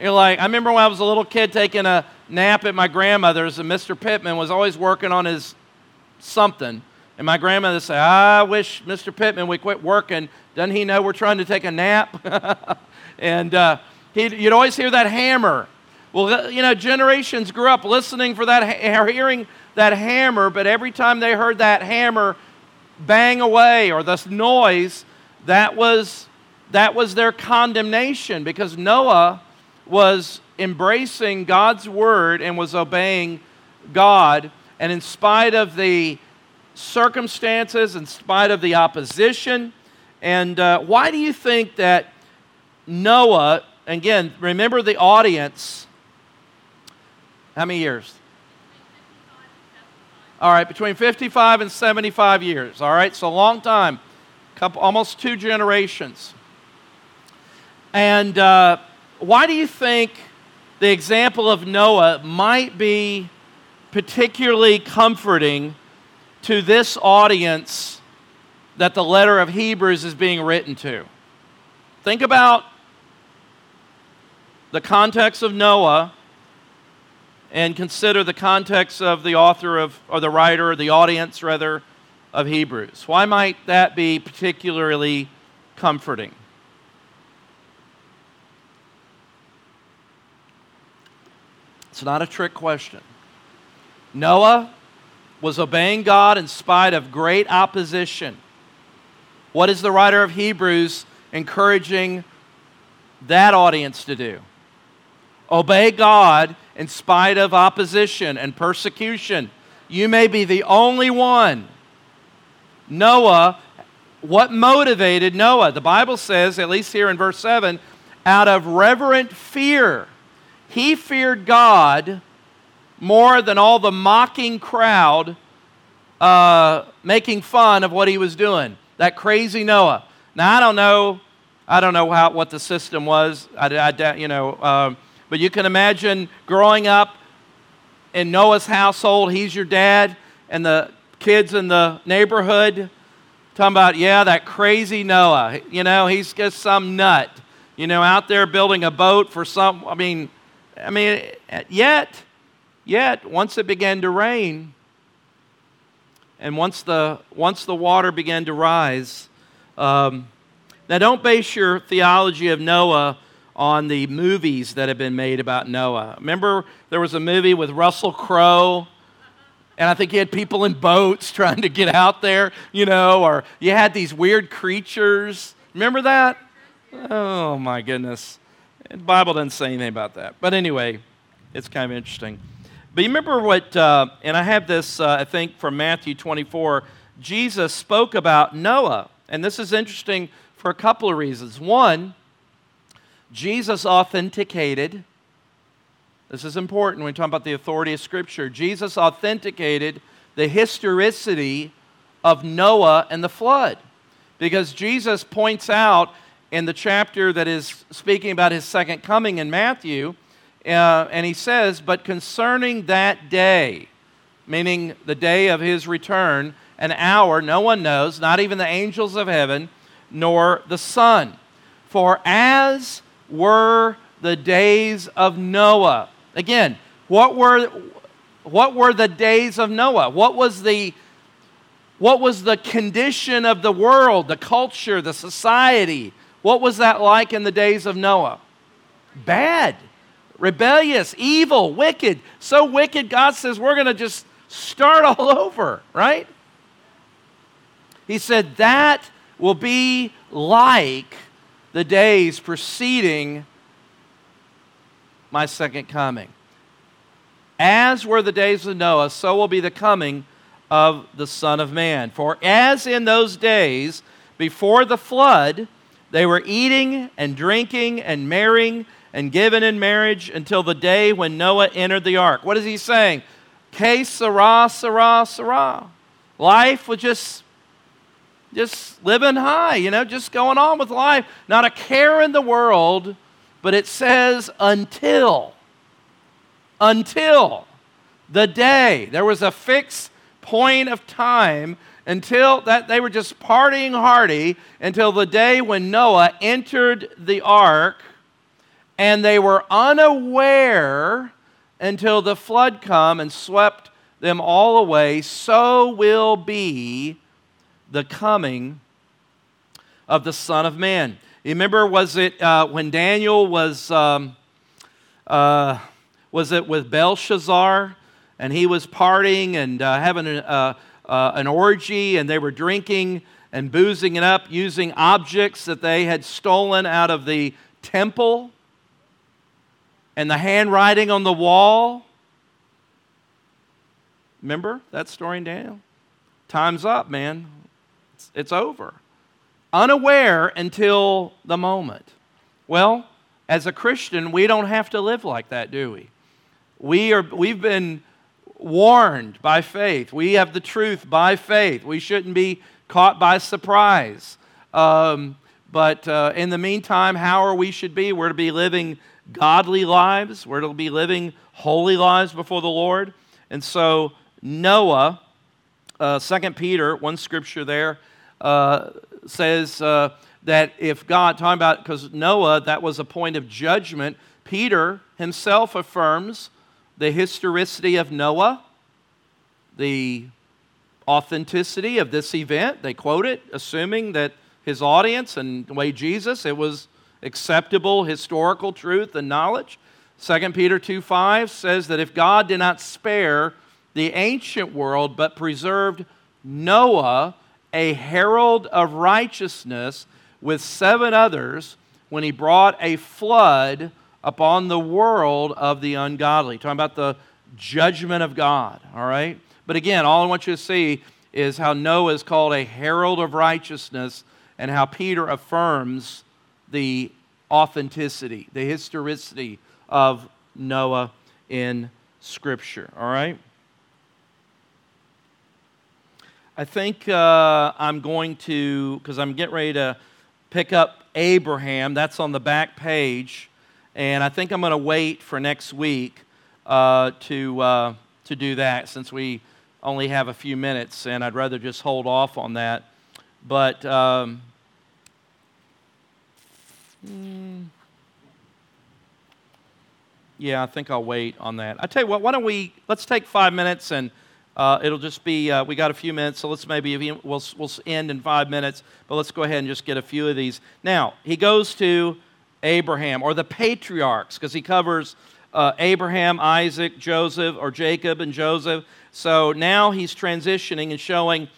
You're like, I remember when I was a little kid taking a nap at my grandmother's, and Mr. Pittman was always working on his something. And my grandmother said, I wish Mr. Pittman would quit working. Doesn't he know we're trying to take a nap? and uh, you'd always hear that hammer. Well, you know, generations grew up listening for that, hearing that hammer, but every time they heard that hammer bang away or this noise, that was, that was their condemnation because Noah was embracing God's word and was obeying God. And in spite of the circumstances, in spite of the opposition, and uh, why do you think that Noah, again, remember the audience, how many years? All right, between 55 and 75 years. All right, so a long time, couple, almost two generations. And uh, why do you think the example of Noah might be particularly comforting to this audience that the letter of Hebrews is being written to? Think about the context of Noah and consider the context of the author of, or the writer, or the audience rather, of Hebrews. Why might that be particularly comforting? It's not a trick question. Noah was obeying God in spite of great opposition. What is the writer of Hebrews encouraging that audience to do? Obey God in spite of opposition and persecution. You may be the only one. Noah, what motivated Noah? The Bible says, at least here in verse 7, out of reverent fear. He feared God more than all the mocking crowd uh, making fun of what he was doing. That crazy Noah. Now I don't know, I don't know how what the system was. I, I you know, uh, but you can imagine growing up in Noah's household, he's your dad, and the kids in the neighborhood talking about, yeah, that crazy Noah. You know, he's just some nut, you know, out there building a boat for some, I mean, I mean, yet, yet, once it began to rain, and once the, once the water began to rise, um, now don't base your theology of Noah on the movies that have been made about Noah. Remember, there was a movie with Russell Crowe, and I think you had people in boats trying to get out there, you know, or you had these weird creatures. Remember that? Oh, my goodness. The Bible doesn't say anything about that. But anyway, it's kind of interesting. But you remember what, uh, and I have this, uh, I think, from Matthew 24. Jesus spoke about Noah. And this is interesting for a couple of reasons. One, Jesus authenticated, this is important when we talk about the authority of Scripture. Jesus authenticated the historicity of Noah and the flood. Because Jesus points out in the chapter that is speaking about his second coming in Matthew, uh, and he says, But concerning that day, meaning the day of his return, an hour no one knows, not even the angels of heaven, nor the Son. For as were the days of Noah. Again, what were, what were the days of Noah? What was the what was the condition of the world, the culture, the society? What was that like in the days of Noah? Bad. rebellious, evil, wicked. So wicked, God says, we're going to just start all over, right? He said, that will be like the days preceding my second coming. As were the days of Noah, so will be the coming of the Son of Man. For as in those days before the flood, they were eating and drinking and marrying and given in marriage until the day when Noah entered the ark. What is he saying? Que sera, sera, sera. Life was just, just living high, you know, just going on with life. Not a care in the world, but it says until until the day. There was a fixed point of time until that they were just partying hardy until the day when Noah entered the ark and they were unaware until the flood come and swept them all away so will be the coming of the son of man you remember was it uh, when daniel was um, uh, was it with Belshazzar? And he was partying and uh, having a, uh, uh, an orgy, and they were drinking and boozing it up using objects that they had stolen out of the temple and the handwriting on the wall. Remember that story in Daniel? Time's up, man. It's, over. Unaware until the moment. Well, as a Christian, we don't have to live like that, do we? We are, we've been warned by faith. We have the truth by faith. We shouldn't be caught by surprise. Um, but uh, in the meantime, how are we should be? We're to be living godly lives. We're to be living holy lives before the Lord. And so Noah, uh, 2 Peter, one scripture there, uh, says uh, that if God, talking about, because Noah, that was a point of judgment, Peter himself affirms the historicity of Noah, the authenticity of this event. They quote it, assuming that his audience and the way Jesus, it was acceptable historical truth and knowledge. 2 Peter 2 5 says that if God did not spare the ancient world but preserved Noah, a herald of righteousness, with seven others, when he brought a flood upon the world of the ungodly. Talking about the judgment of God, all right? But again, all I want you to see is how Noah is called a herald of righteousness and how Peter affirms the authenticity, the historicity of Noah in Scripture, all right? I think uh, I'm going to, because I'm getting ready to pick up Abraham, that's on the back page. And I think I'm going to wait for next week uh, to, uh, to do that since we only have a few minutes, and I'd rather just hold off on that. But um, yeah, I think I'll wait on that. I tell you what, why don't we let's take five minutes and uh, it'll just be uh, we got a few minutes, so let's maybe we'll we'll end in five minutes, but let's go ahead and just get a few of these. Now he goes to Abraham, or the patriarchs, because he covers uh, Abraham, Isaac, Joseph, or Jacob and Joseph. So now he's transitioning and showing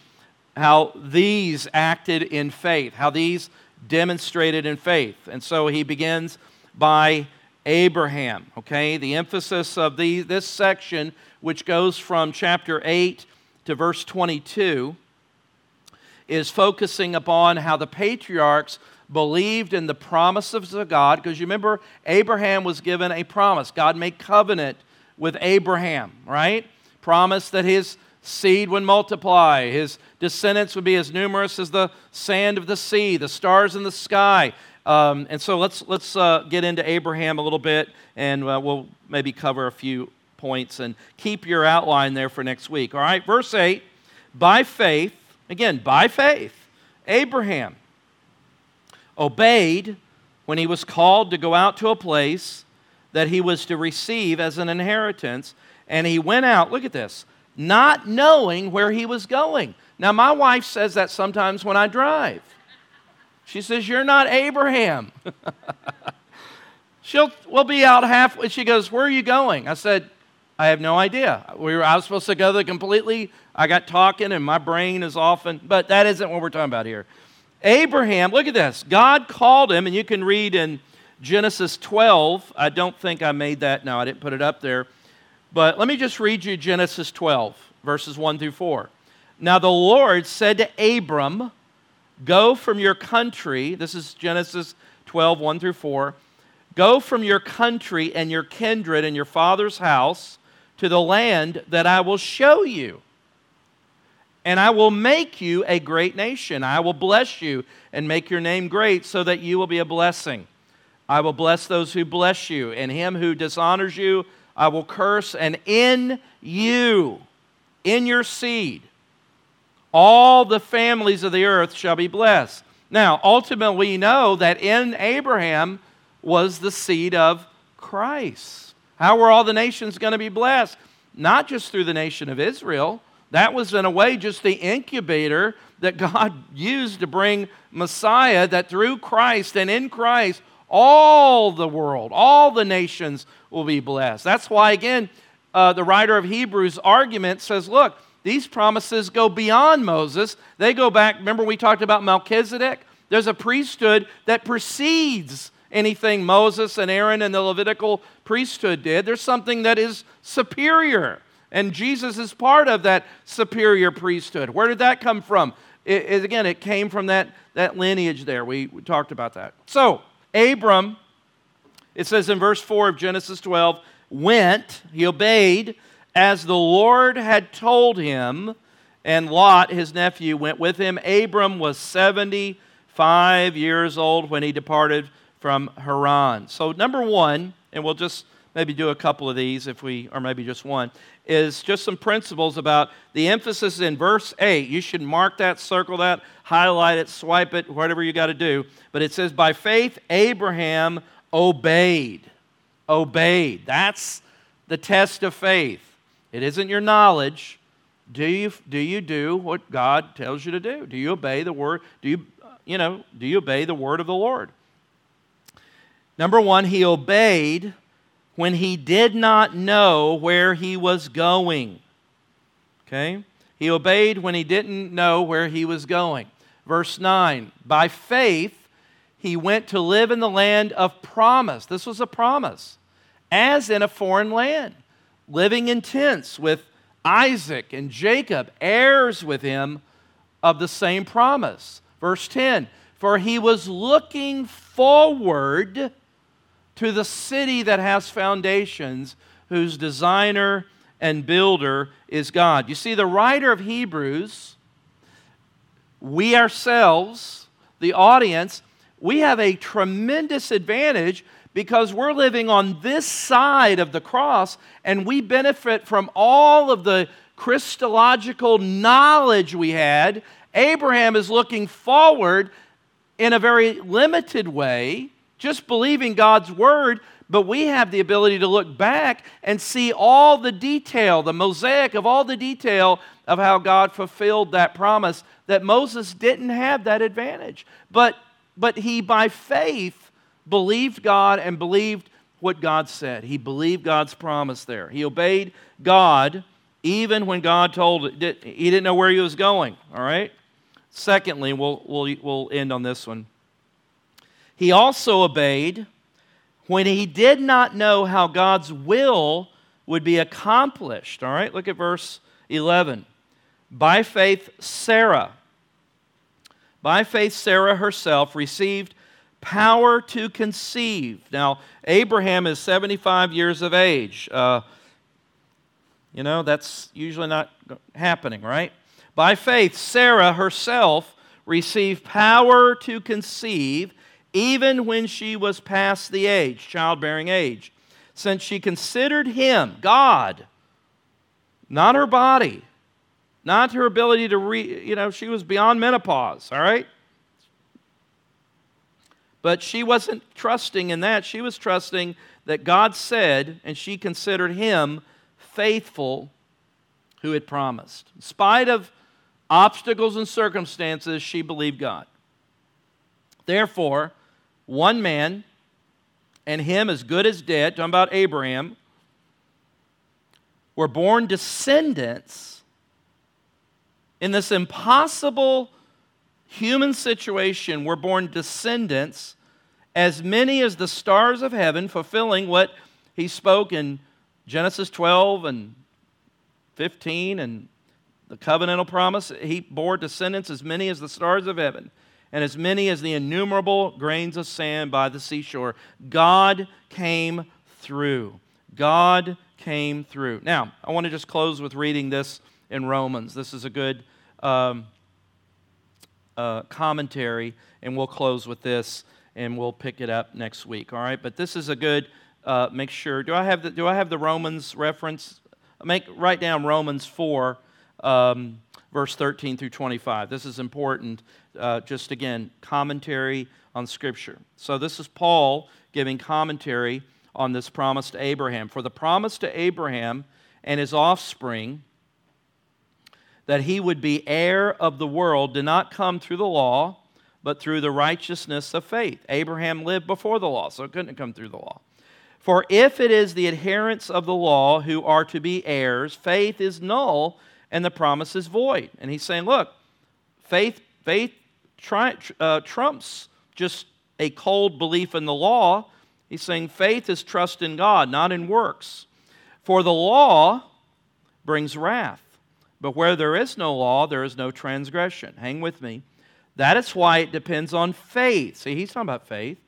how these acted in faith, how these demonstrated in faith. And so he begins by Abraham, okay? The emphasis of the, this section, which goes from chapter 8 to verse 22, is focusing upon how the patriarchs believed in the promises of God, because you remember, Abraham was given a promise. God made covenant with Abraham, right? Promise that his seed would multiply, his descendants would be as numerous as the sand of the sea, the stars in the sky. Um, and so let's, let's uh, get into Abraham a little bit, and uh, we'll maybe cover a few points and keep your outline there for next week. All right, verse 8 by faith, again, by faith, Abraham obeyed when he was called to go out to a place that he was to receive as an inheritance. And he went out, look at this, not knowing where he was going. Now, my wife says that sometimes when I drive. She says, You're not Abraham. She'll, we'll be out halfway. She goes, Where are you going? I said, I have no idea. We were, I was supposed to go there completely. I got talking and my brain is off, and, but that isn't what we're talking about here. Abraham, look at this. God called him, and you can read in Genesis 12. I don't think I made that. No, I didn't put it up there. But let me just read you Genesis 12, verses 1 through 4. Now the Lord said to Abram, Go from your country. This is Genesis 12, 1 through 4. Go from your country and your kindred and your father's house to the land that I will show you. And I will make you a great nation. I will bless you and make your name great so that you will be a blessing. I will bless those who bless you, and him who dishonors you, I will curse. And in you, in your seed, all the families of the earth shall be blessed. Now, ultimately, we know that in Abraham was the seed of Christ. How were all the nations going to be blessed? Not just through the nation of Israel. That was, in a way, just the incubator that God used to bring Messiah, that through Christ and in Christ, all the world, all the nations will be blessed. That's why, again, uh, the writer of Hebrews' argument says, look, these promises go beyond Moses. They go back, remember we talked about Melchizedek? There's a priesthood that precedes anything Moses and Aaron and the Levitical priesthood did. There's something that is superior. And Jesus is part of that superior priesthood. Where did that come from? It, it, again, it came from that, that lineage there. We, we talked about that. So, Abram, it says in verse 4 of Genesis 12, went, he obeyed as the Lord had told him, and Lot, his nephew, went with him. Abram was 75 years old when he departed from Haran. So, number one, and we'll just maybe do a couple of these if we, or maybe just one, is just some principles about the emphasis in verse 8. You should mark that, circle that, highlight it, swipe it, whatever you got to do. But it says, By faith, Abraham obeyed. Obeyed. That's the test of faith. It isn't your knowledge. Do you, do you do what God tells you to do? Do you obey the word? Do you, you know, do you obey the word of the Lord? Number one, he obeyed when he did not know where he was going. Okay? He obeyed when he didn't know where he was going. Verse 9 By faith, he went to live in the land of promise. This was a promise, as in a foreign land living in tents with Isaac and Jacob, heirs with him of the same promise. Verse 10 For he was looking forward to the city that has foundations, whose designer and builder is God. You see, the writer of Hebrews, we ourselves, the audience, we have a tremendous advantage because we're living on this side of the cross and we benefit from all of the Christological knowledge we had. Abraham is looking forward in a very limited way, just believing God's word, but we have the ability to look back and see all the detail, the mosaic of all the detail of how God fulfilled that promise that Moses didn't have that advantage. But but he by faith believed God and believed what God said. He believed God's promise there. He obeyed God even when God told. He didn't know where he was going, all right? Secondly, we'll, we'll, we'll end on this one. He also obeyed when he did not know how God's will would be accomplished. All right, look at verse 11. By faith, Sarah, by faith, Sarah herself received power to conceive. Now, Abraham is 75 years of age. Uh, you know, that's usually not happening, right? By faith, Sarah herself received power to conceive even when she was past the age, childbearing age, since she considered him, God, not her body, not her ability to re, you know, she was beyond menopause, all right? But she wasn't trusting in that. She was trusting that God said, and she considered him faithful who had promised. In spite of obstacles and circumstances, she believed God. Therefore, one man, and him as good as dead, talking about Abraham, were born descendants in this impossible human situation, were born descendants as many as the stars of heaven, fulfilling what he spoke in Genesis 12 and 15 and the covenantal promise. He bore descendants as many as the stars of heaven and as many as the innumerable grains of sand by the seashore. God came through. God came through. Now, I want to just close with reading this in Romans. This is a good um, uh, commentary, and we'll close with this and we'll pick it up next week. All right, but this is a good. Uh, make sure. Do I have the Do I have the Romans reference? Make write down Romans four, um, verse thirteen through twenty five. This is important. Uh, just again, commentary on Scripture. So this is Paul giving commentary on this promise to Abraham. For the promise to Abraham and his offspring that he would be heir of the world did not come through the law but through the righteousness of faith. Abraham lived before the law, so it couldn't come through the law. For if it is the adherents of the law who are to be heirs, faith is null and the promise is void. And he's saying, look, faith, faith tri- uh, trumps just a cold belief in the law. He's saying faith is trust in God, not in works. For the law brings wrath, but where there is no law, there is no transgression. Hang with me. That is why it depends on faith. See, he's talking about faith.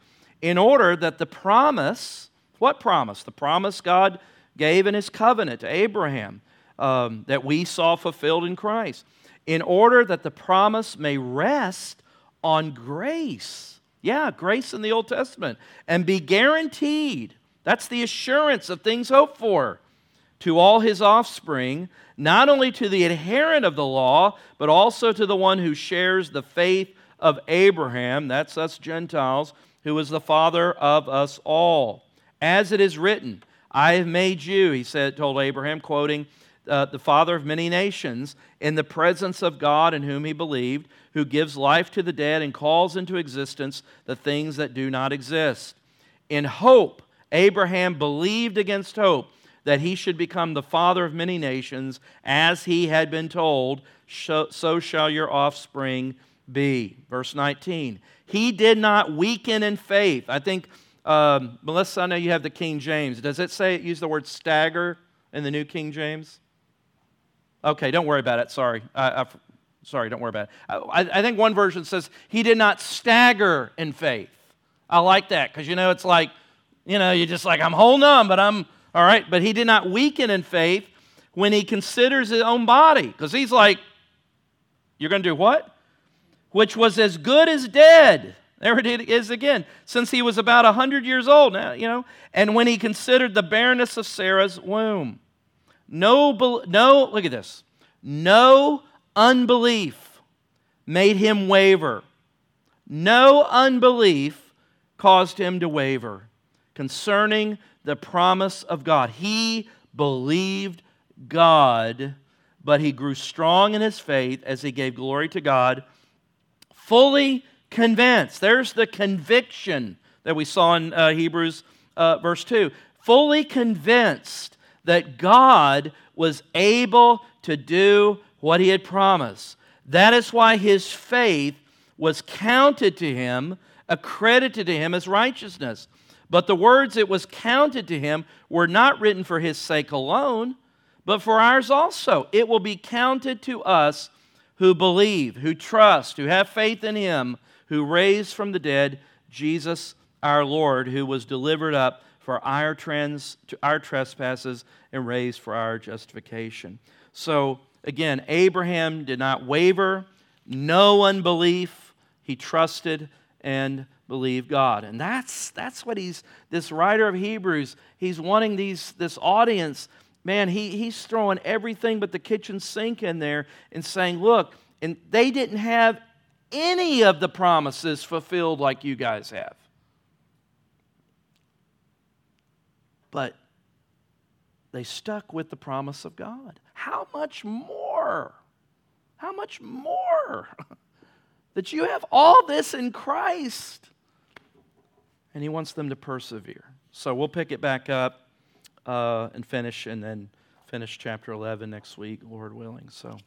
In order that the promise, what promise? The promise God gave in his covenant to Abraham um, that we saw fulfilled in Christ. In order that the promise may rest on grace. Yeah, grace in the Old Testament. And be guaranteed. That's the assurance of things hoped for to all his offspring, not only to the adherent of the law, but also to the one who shares the faith of Abraham, that's us Gentiles, who is the father of us all. As it is written, I have made you, he said, told Abraham, quoting uh, the father of many nations, in the presence of God in whom he believed, who gives life to the dead and calls into existence the things that do not exist. In hope, Abraham believed against hope that he should become the father of many nations, as he had been told, so shall your offspring be. Verse 19. He did not weaken in faith. I think, um, Melissa, I know you have the King James. Does it say, use the word stagger in the New King James? Okay, don't worry about it. Sorry. I, sorry, don't worry about it. I, I think one version says, he did not stagger in faith. I like that because, you know, it's like, you know, you're just like, I'm holding on, but I'm all right, but he did not weaken in faith when he considers his own body, because he's like, You're going to do what? Which was as good as dead. There it is again, since he was about 100 years old now, you know, and when he considered the barrenness of Sarah's womb. No, no, look at this. No unbelief made him waver. No unbelief caused him to waver concerning the promise of God. He believed God, but he grew strong in his faith as he gave glory to God, fully convinced. There's the conviction that we saw in uh, Hebrews uh, verse 2. Fully convinced that God was able to do what he had promised. That is why his faith was counted to him, accredited to him as righteousness. But the words it was counted to him were not written for his sake alone, but for ours also. It will be counted to us who believe, who trust, who have faith in him, who raised from the dead Jesus our Lord, who was delivered up for our, trans, our trespasses and raised for our justification. So, again, Abraham did not waver, no unbelief. He trusted and believe God. And that's, that's what he's, this writer of Hebrews, he's wanting these, this audience, man, he, he's throwing everything but the kitchen sink in there and saying, look, and they didn't have any of the promises fulfilled like you guys have. But they stuck with the promise of God. How much more? How much more? that you have all this in Christ and He wants them to persevere. So we'll pick it back up uh, and finish, and then finish chapter 11 next week, Lord willing. So.